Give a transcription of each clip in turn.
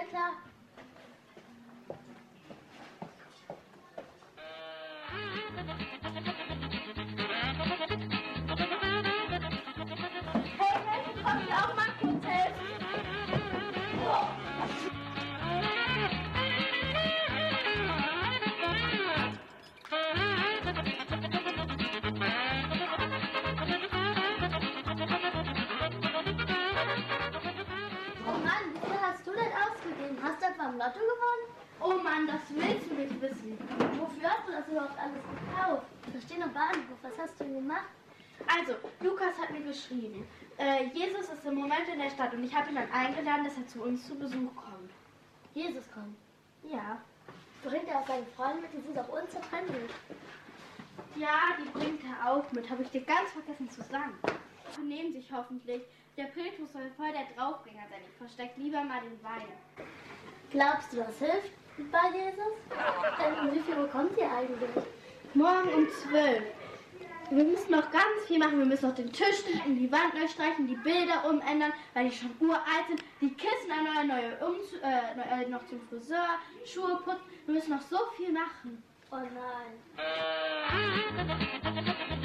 Ja, klar. Hast du gemacht? Also, Lukas hat mir geschrieben, äh, Jesus ist im Moment in der Stadt und ich habe ihn dann eingeladen, dass er zu uns zu Besuch kommt. Jesus kommt. Ja. Bringt er auch seine Freunde mit, die sind auch unzertrennlich. Ja, die bringt er auch mit, habe ich dir ganz vergessen zu sagen. Sie nehmen sich hoffentlich. Der Petrus soll voll der Draufgänger sein. Ich versteck lieber mal den Wein. Glaubst du, das hilft bei Jesus? Denn um wie viel Uhr kommt ihr eigentlich? Morgen um 12. Wir müssen noch ganz viel machen. Wir müssen noch den Tisch decken, die Wand neu streichen, die Bilder umändern, weil die schon uralt sind. Die Kissen erneuern, neue Umzu äh, neu- äh, noch zum Friseur, Schuhe putzen. Wir müssen noch so viel machen. Oh nein.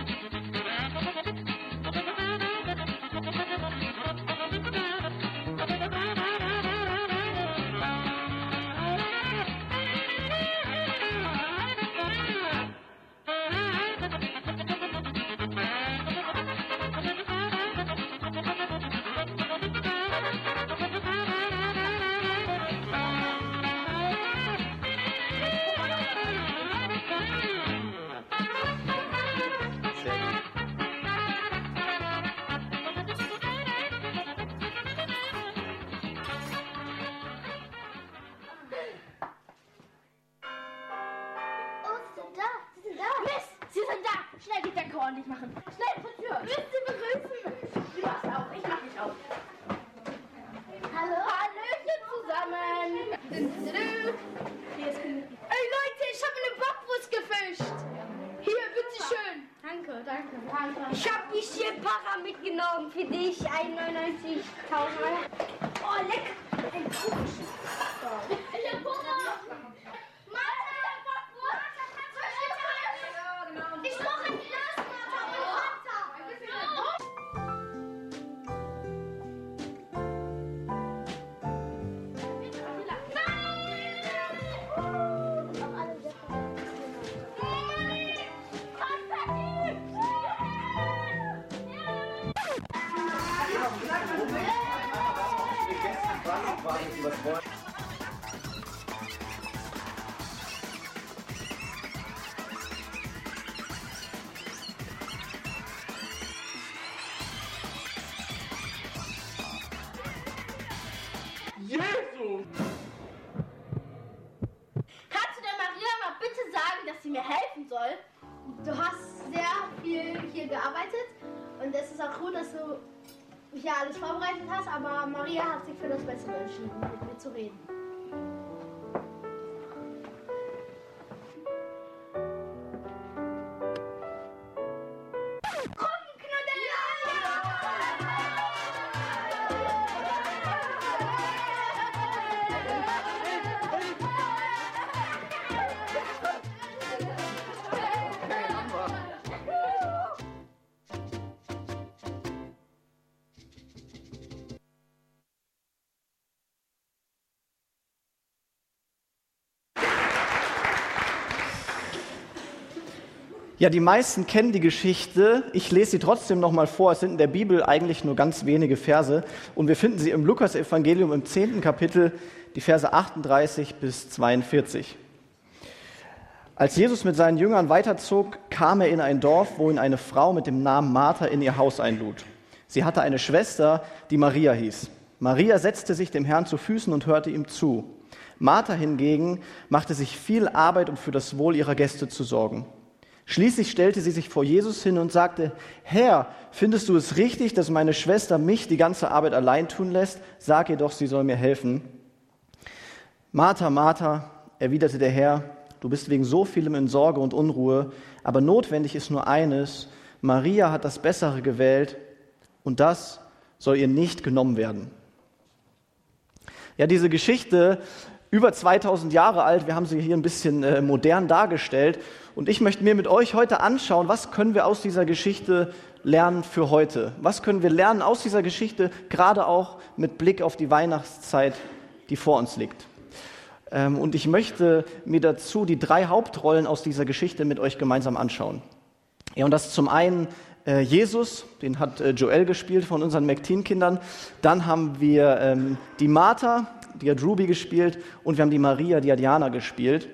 ordentlich machen. Schnell zur Tür. Willst du begrüßen? Du machst auf, ich mach dich auf. Hallo? Hallöchen zusammen. Hier ist. Ey Leute, ich habe eine Bockwurst gefischt. Hier, bitteschön. Danke, danke, danke. Ich habe bisschen Para mitgenommen für dich. 1,99.000 Kannst du der Maria mal bitte sagen, dass sie mir helfen soll? Du hast sehr viel hier gearbeitet und es ist auch gut, dass du hier alles vorbereitet hast, aber Maria hat sich für das Bessere entschieden, mit mir zu reden. Ja, die meisten kennen die Geschichte. Ich lese sie trotzdem noch mal vor. Es sind in der Bibel eigentlich nur ganz wenige Verse und wir finden sie im Lukas-Evangelium im zehnten Kapitel, die Verse 38 bis 42. Als Jesus mit seinen Jüngern weiterzog, kam er in ein Dorf, wo ihn eine Frau mit dem Namen Martha in ihr Haus einlud. Sie hatte eine Schwester, die Maria hieß. Maria setzte sich dem Herrn zu Füßen und hörte ihm zu. Martha hingegen machte sich viel Arbeit, um für das Wohl ihrer Gäste zu sorgen. Schließlich stellte sie sich vor Jesus hin und sagte, Herr, findest du es richtig, dass meine Schwester mich die ganze Arbeit allein tun lässt? Sag ihr doch, sie soll mir helfen. Martha, Martha, erwiderte der Herr, du bist wegen so vielem in Sorge und Unruhe, aber notwendig ist nur eines, Maria hat das Bessere gewählt und das soll ihr nicht genommen werden. Ja, diese Geschichte, über 2000 Jahre alt, wir haben sie hier ein bisschen äh, modern dargestellt. Und ich möchte mir mit euch heute anschauen, was können wir aus dieser Geschichte lernen für heute? Was können wir lernen aus dieser Geschichte, gerade auch mit Blick auf die Weihnachtszeit, die vor uns liegt? Ähm, und ich möchte mir dazu die drei Hauptrollen aus dieser Geschichte mit euch gemeinsam anschauen. Ja, und das ist zum einen äh, Jesus, den hat äh, Joel gespielt von unseren McTeen-Kindern. Dann haben wir ähm, die Martha, die hat Ruby gespielt. Und wir haben die Maria, die hat Jana gespielt.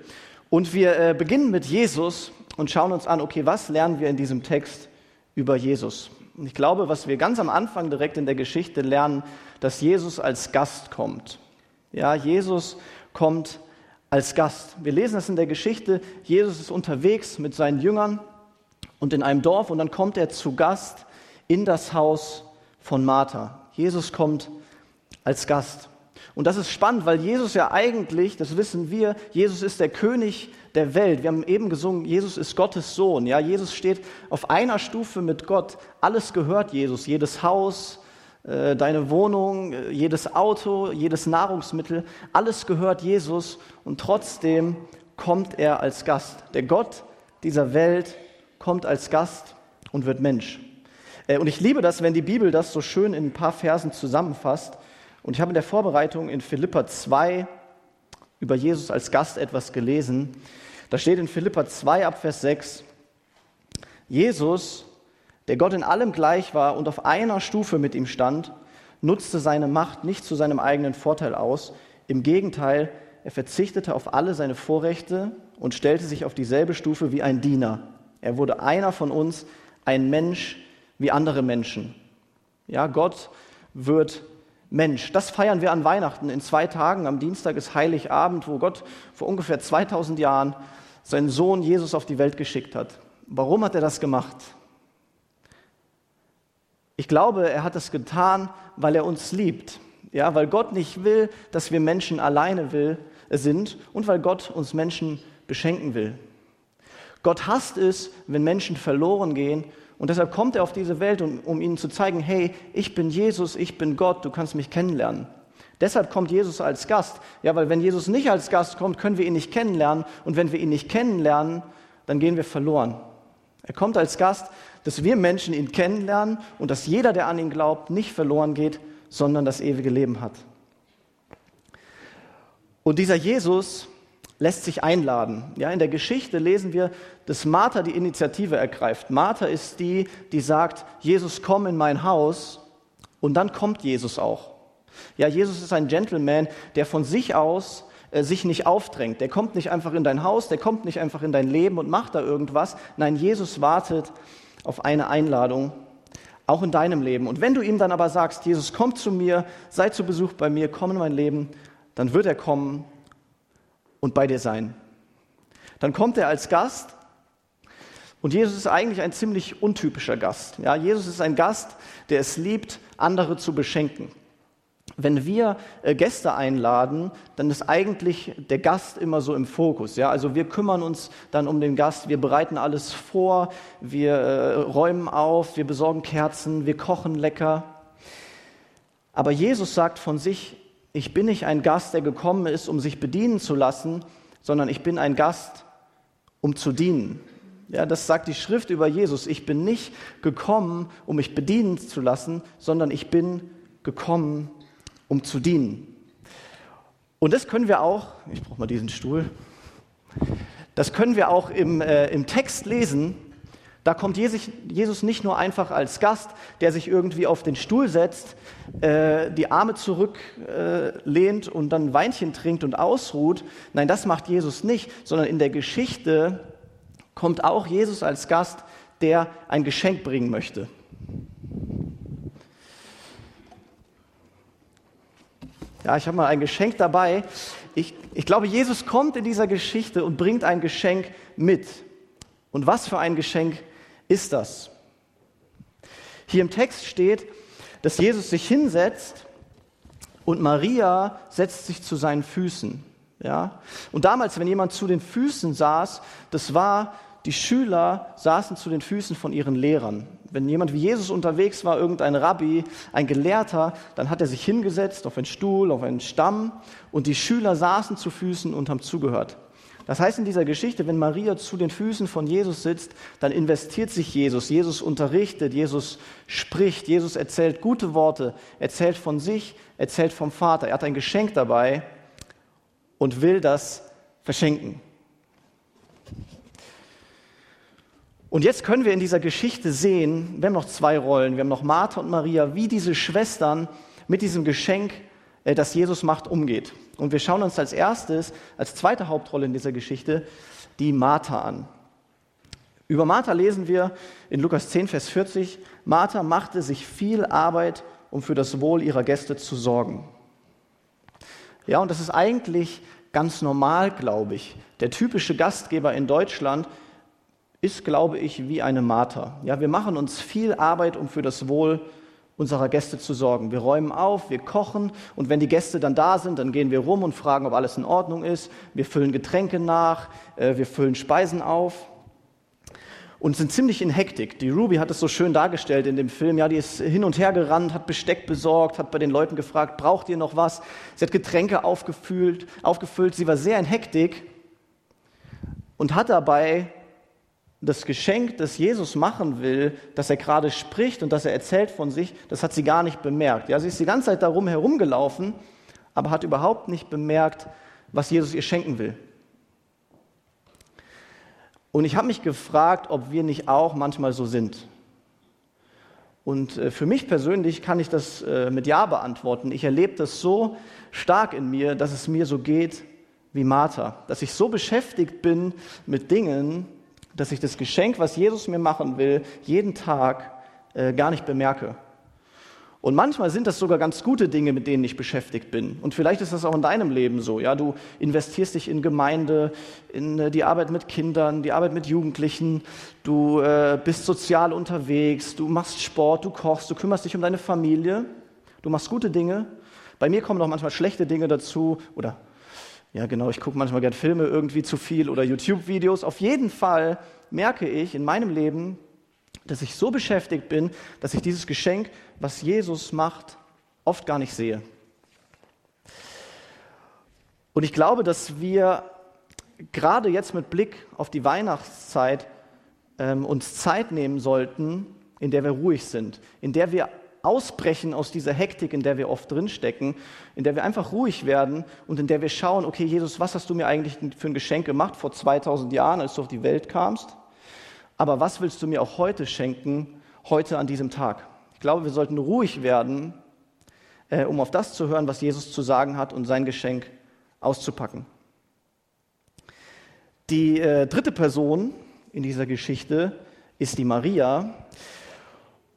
Und wir äh, beginnen mit Jesus und schauen uns an, okay, was lernen wir in diesem Text über Jesus? Und ich glaube, was wir ganz am Anfang direkt in der Geschichte lernen, dass Jesus als Gast kommt. Ja, Jesus kommt als Gast. Wir lesen das in der Geschichte. Jesus ist unterwegs mit seinen Jüngern und in einem Dorf und dann kommt er zu Gast in das Haus von Martha. Jesus kommt als Gast. Und das ist spannend, weil Jesus ja eigentlich, das wissen wir, Jesus ist der König der Welt. Wir haben eben gesungen, Jesus ist Gottes Sohn. Ja, Jesus steht auf einer Stufe mit Gott. Alles gehört Jesus, jedes Haus, äh, deine Wohnung, äh, jedes Auto, jedes Nahrungsmittel, alles gehört Jesus und trotzdem kommt er als Gast. Der Gott dieser Welt kommt als Gast und wird Mensch. Äh, und ich liebe das, wenn die Bibel das so schön in ein paar Versen zusammenfasst. Und ich habe in der Vorbereitung in Philippa 2 über Jesus als Gast etwas gelesen. Da steht in Philippa 2 ab Vers 6, Jesus, der Gott in allem gleich war und auf einer Stufe mit ihm stand, nutzte seine Macht nicht zu seinem eigenen Vorteil aus. Im Gegenteil, er verzichtete auf alle seine Vorrechte und stellte sich auf dieselbe Stufe wie ein Diener. Er wurde einer von uns, ein Mensch wie andere Menschen. Ja, Gott wird Mensch. Das feiern wir an Weihnachten in zwei Tagen. Am Dienstag ist Heiligabend, wo Gott vor ungefähr 2000 Jahren seinen Sohn Jesus auf die Welt geschickt hat. Warum hat er das gemacht? Ich glaube, er hat es getan, weil er uns liebt. Ja, weil Gott nicht will, dass wir Menschen alleine will, sind und weil Gott uns Menschen beschenken will. Gott hasst es, wenn Menschen verloren gehen und deshalb kommt er auf diese Welt, um, um ihnen zu zeigen, hey, ich bin Jesus, ich bin Gott, du kannst mich kennenlernen. Deshalb kommt Jesus als Gast. Ja, weil wenn Jesus nicht als Gast kommt, können wir ihn nicht kennenlernen. Und wenn wir ihn nicht kennenlernen, dann gehen wir verloren. Er kommt als Gast, dass wir Menschen ihn kennenlernen und dass jeder, der an ihn glaubt, nicht verloren geht, sondern das ewige Leben hat. Und dieser Jesus, lässt sich einladen. Ja, in der Geschichte lesen wir, dass Martha die Initiative ergreift. Martha ist die, die sagt, Jesus, komm in mein Haus. Und dann kommt Jesus auch. Ja, Jesus ist ein Gentleman, der von sich aus äh, sich nicht aufdrängt. Der kommt nicht einfach in dein Haus, der kommt nicht einfach in dein Leben und macht da irgendwas. Nein, Jesus wartet auf eine Einladung, auch in deinem Leben. Und wenn du ihm dann aber sagst, Jesus, komm zu mir, sei zu Besuch bei mir, komm in mein Leben, dann wird er kommen und bei dir sein. Dann kommt er als Gast und Jesus ist eigentlich ein ziemlich untypischer Gast. Ja, Jesus ist ein Gast, der es liebt, andere zu beschenken. Wenn wir äh, Gäste einladen, dann ist eigentlich der Gast immer so im Fokus. Ja? Also wir kümmern uns dann um den Gast, wir bereiten alles vor, wir äh, räumen auf, wir besorgen Kerzen, wir kochen lecker. Aber Jesus sagt von sich, ich bin nicht ein Gast, der gekommen ist, um sich bedienen zu lassen, sondern ich bin ein Gast, um zu dienen. Ja, das sagt die Schrift über Jesus. Ich bin nicht gekommen, um mich bedienen zu lassen, sondern ich bin gekommen, um zu dienen. Und das können wir auch, ich brauche mal diesen Stuhl, das können wir auch im, äh, im Text lesen, da kommt Jesus nicht nur einfach als Gast, der sich irgendwie auf den Stuhl setzt, äh, die Arme zurücklehnt äh, und dann ein Weinchen trinkt und ausruht. Nein, das macht Jesus nicht, sondern in der Geschichte kommt auch Jesus als Gast, der ein Geschenk bringen möchte. Ja, ich habe mal ein Geschenk dabei. Ich, ich glaube, Jesus kommt in dieser Geschichte und bringt ein Geschenk mit. Und was für ein Geschenk ist das? Hier im Text steht, dass Jesus sich hinsetzt und Maria setzt sich zu seinen Füßen. Ja? Und damals, wenn jemand zu den Füßen saß, das war, die Schüler saßen zu den Füßen von ihren Lehrern. Wenn jemand wie Jesus unterwegs war, irgendein Rabbi, ein Gelehrter, dann hat er sich hingesetzt auf einen Stuhl, auf einen Stamm und die Schüler saßen zu Füßen und haben zugehört. Das heißt in dieser Geschichte, wenn Maria zu den Füßen von Jesus sitzt, dann investiert sich Jesus. Jesus unterrichtet, Jesus spricht, Jesus erzählt gute Worte, erzählt von sich, erzählt vom Vater. Er hat ein Geschenk dabei und will das verschenken. Und jetzt können wir in dieser Geschichte sehen, wir haben noch zwei Rollen, wir haben noch Martha und Maria, wie diese Schwestern mit diesem Geschenk, äh, das Jesus macht, umgeht. Und wir schauen uns als erstes, als zweite Hauptrolle in dieser Geschichte, die Martha an. Über Martha lesen wir in Lukas 10, Vers 40, Martha machte sich viel Arbeit, um für das Wohl ihrer Gäste zu sorgen. Ja, und das ist eigentlich ganz normal, glaube ich. Der typische Gastgeber in Deutschland ist, glaube ich, wie eine Martha. Ja, wir machen uns viel Arbeit, um für das Wohl unserer Gäste zu sorgen. Wir räumen auf, wir kochen und wenn die Gäste dann da sind, dann gehen wir rum und fragen, ob alles in Ordnung ist. Wir füllen Getränke nach, äh, wir füllen Speisen auf und sind ziemlich in Hektik. Die Ruby hat es so schön dargestellt in dem Film. Ja, die ist hin und her gerannt, hat Besteck besorgt, hat bei den Leuten gefragt, braucht ihr noch was? Sie hat Getränke aufgefüllt, aufgefüllt. Sie war sehr in Hektik und hat dabei das Geschenk, das Jesus machen will, dass er gerade spricht und dass er erzählt von sich, das hat sie gar nicht bemerkt. Ja, sie ist die ganze Zeit darum herumgelaufen, aber hat überhaupt nicht bemerkt, was Jesus ihr schenken will. Und ich habe mich gefragt, ob wir nicht auch manchmal so sind. Und äh, für mich persönlich kann ich das äh, mit Ja beantworten. Ich erlebe das so stark in mir, dass es mir so geht wie Martha, dass ich so beschäftigt bin mit Dingen, dass ich das Geschenk, was Jesus mir machen will, jeden Tag äh, gar nicht bemerke. Und manchmal sind das sogar ganz gute Dinge, mit denen ich beschäftigt bin. Und vielleicht ist das auch in deinem Leben so. Ja, du investierst dich in Gemeinde, in äh, die Arbeit mit Kindern, die Arbeit mit Jugendlichen. Du äh, bist sozial unterwegs, du machst Sport, du kochst, du kümmerst dich um deine Familie. Du machst gute Dinge. Bei mir kommen auch manchmal schlechte Dinge dazu oder ja, genau, ich gucke manchmal gerne Filme irgendwie zu viel oder YouTube-Videos. Auf jeden Fall merke ich in meinem Leben, dass ich so beschäftigt bin, dass ich dieses Geschenk, was Jesus macht, oft gar nicht sehe. Und ich glaube, dass wir gerade jetzt mit Blick auf die Weihnachtszeit ähm, uns Zeit nehmen sollten, in der wir ruhig sind, in der wir ausbrechen aus dieser Hektik, in der wir oft drinstecken, in der wir einfach ruhig werden und in der wir schauen, okay, Jesus, was hast du mir eigentlich für ein Geschenk gemacht vor 2000 Jahren, als du auf die Welt kamst? Aber was willst du mir auch heute schenken, heute an diesem Tag? Ich glaube, wir sollten ruhig werden, äh, um auf das zu hören, was Jesus zu sagen hat und sein Geschenk auszupacken. Die äh, dritte Person in dieser Geschichte ist die Maria.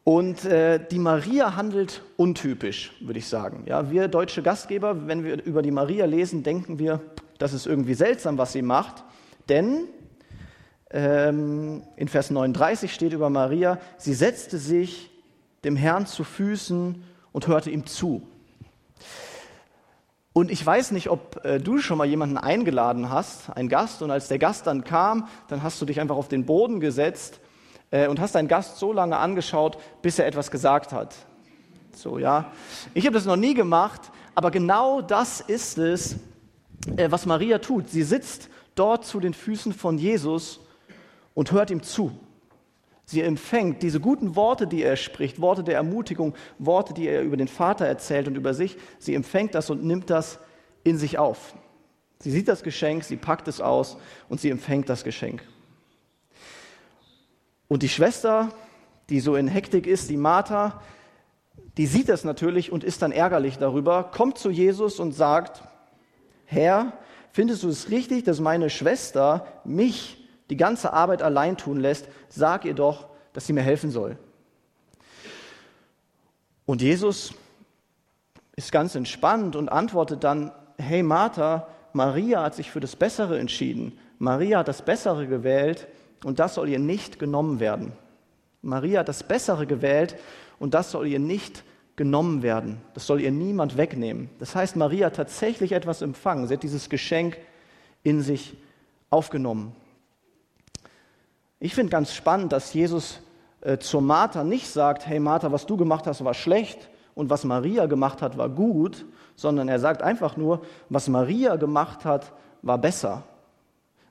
Und äh, die Maria handelt untypisch, würde ich sagen. Ja, wir deutsche Gastgeber, wenn wir über die Maria lesen, denken wir, das ist irgendwie seltsam, was sie macht. Denn ähm, in Vers 39 steht über Maria, sie setzte sich dem Herrn zu Füßen und hörte ihm zu. Und ich weiß nicht, ob äh, du schon mal jemanden eingeladen hast, einen Gast, und als der Gast dann kam, dann hast du dich einfach auf den Boden gesetzt und hast deinen Gast so lange angeschaut, bis er etwas gesagt hat. So, ja. Ich habe das noch nie gemacht, aber genau das ist es, äh, was Maria tut. Sie sitzt dort zu den Füßen von Jesus und hört ihm zu. Sie empfängt diese guten Worte, die er spricht, Worte der Ermutigung, Worte, die er über den Vater erzählt und über sich. Sie empfängt das und nimmt das in sich auf. Sie sieht das Geschenk, sie packt es aus und sie empfängt das Geschenk. Und die Schwester, die so in Hektik ist, die Martha, die sieht das natürlich und ist dann ärgerlich darüber, kommt zu Jesus und sagt, Herr, findest du es richtig, dass meine Schwester mich die ganze Arbeit allein tun lässt? Sag ihr doch, dass sie mir helfen soll. Und Jesus ist ganz entspannt und antwortet dann, hey Martha, Maria hat sich für das Bessere entschieden. Maria hat das Bessere gewählt und das soll ihr nicht genommen werden. Maria hat das Bessere gewählt und das soll ihr nicht genommen werden. Das soll ihr niemand wegnehmen. Das heißt, Maria hat tatsächlich etwas empfangen. Sie hat dieses Geschenk in sich aufgenommen. Ich finde ganz spannend, dass Jesus äh, zur Martha nicht sagt, hey Martha, was du gemacht hast, war schlecht und was Maria gemacht hat, war gut, sondern er sagt einfach nur, was Maria gemacht hat, war besser.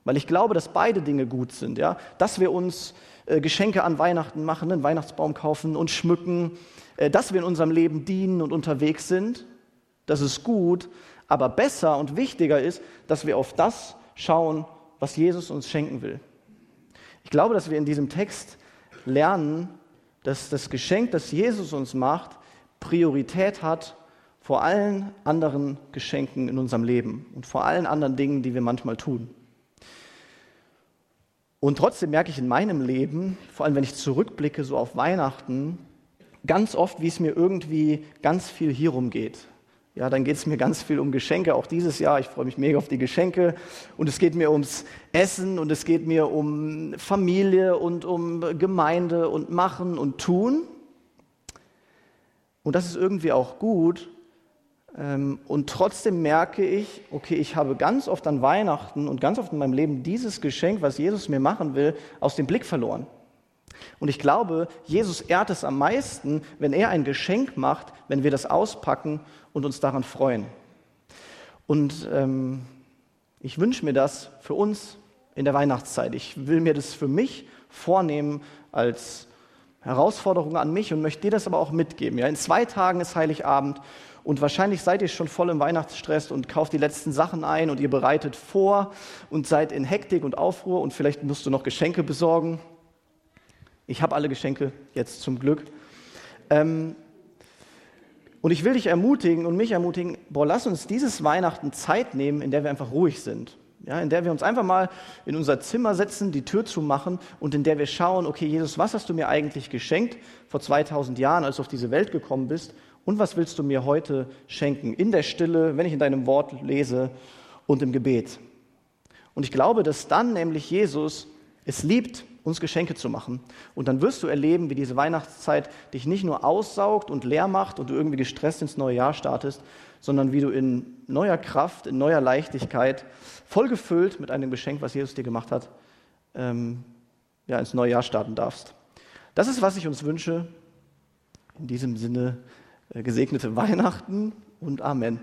Weil ich glaube, dass beide Dinge gut sind. Ja? Dass wir uns äh, Geschenke an Weihnachten machen, einen Weihnachtsbaum kaufen und schmücken, äh, dass wir in unserem Leben dienen und unterwegs sind, das ist gut. Aber besser und wichtiger ist, dass wir auf das schauen, was Jesus uns schenken will. Ich glaube, dass wir in diesem Text lernen, dass das Geschenk, das Jesus uns macht, Priorität hat vor allen anderen Geschenken in unserem Leben und vor allen anderen Dingen, die wir manchmal tun. Und trotzdem merke ich in meinem Leben, vor allem wenn ich zurückblicke so auf Weihnachten, ganz oft, wie es mir irgendwie ganz viel hierum geht. Ja, dann geht es mir ganz viel um Geschenke, auch dieses Jahr. Ich freue mich mega auf die Geschenke. Und es geht mir ums Essen und es geht mir um Familie und um Gemeinde und Machen und Tun. Und das ist irgendwie auch gut. Ähm, und trotzdem merke ich, okay, ich habe ganz oft an Weihnachten und ganz oft in meinem Leben dieses Geschenk, was Jesus mir machen will, aus dem Blick verloren. Und ich glaube, Jesus ehrt es am meisten, wenn er ein Geschenk macht, wenn wir das auspacken und uns daran freuen. Und ähm, ich wünsche mir das für uns in der Weihnachtszeit. Ich will mir das für mich vornehmen als Herausforderung an mich und möchte dir das aber auch mitgeben. Ja, in zwei Tagen ist Heiligabend und wahrscheinlich seid ihr schon voll im Weihnachtsstress und kauft die letzten Sachen ein und ihr bereitet vor und seid in Hektik und Aufruhr und vielleicht musst du noch Geschenke besorgen. Ich habe alle Geschenke jetzt zum Glück. Ähm, und ich will dich ermutigen und mich ermutigen, boah, lass uns dieses Weihnachten Zeit nehmen, in der wir einfach ruhig sind. Ja, in der wir uns einfach mal in unser Zimmer setzen, die Tür zumachen und in der wir schauen, okay, Jesus, was hast du mir eigentlich geschenkt vor 2000 Jahren, als du auf diese Welt gekommen bist und was willst du mir heute schenken? In der Stille, wenn ich in deinem Wort lese und im Gebet. Und ich glaube, dass dann nämlich Jesus es liebt, uns Geschenke zu machen. Und dann wirst du erleben, wie diese Weihnachtszeit dich nicht nur aussaugt und leer macht und du irgendwie gestresst ins neue Jahr startest, sondern wie du in neuer Kraft, in neuer Leichtigkeit, vollgefüllt mit einem Geschenk, was Jesus dir gemacht hat, ähm, ja, ins neue Jahr starten darfst. Das ist, was ich uns wünsche. In diesem Sinne, äh, gesegnete Weihnachten und Amen.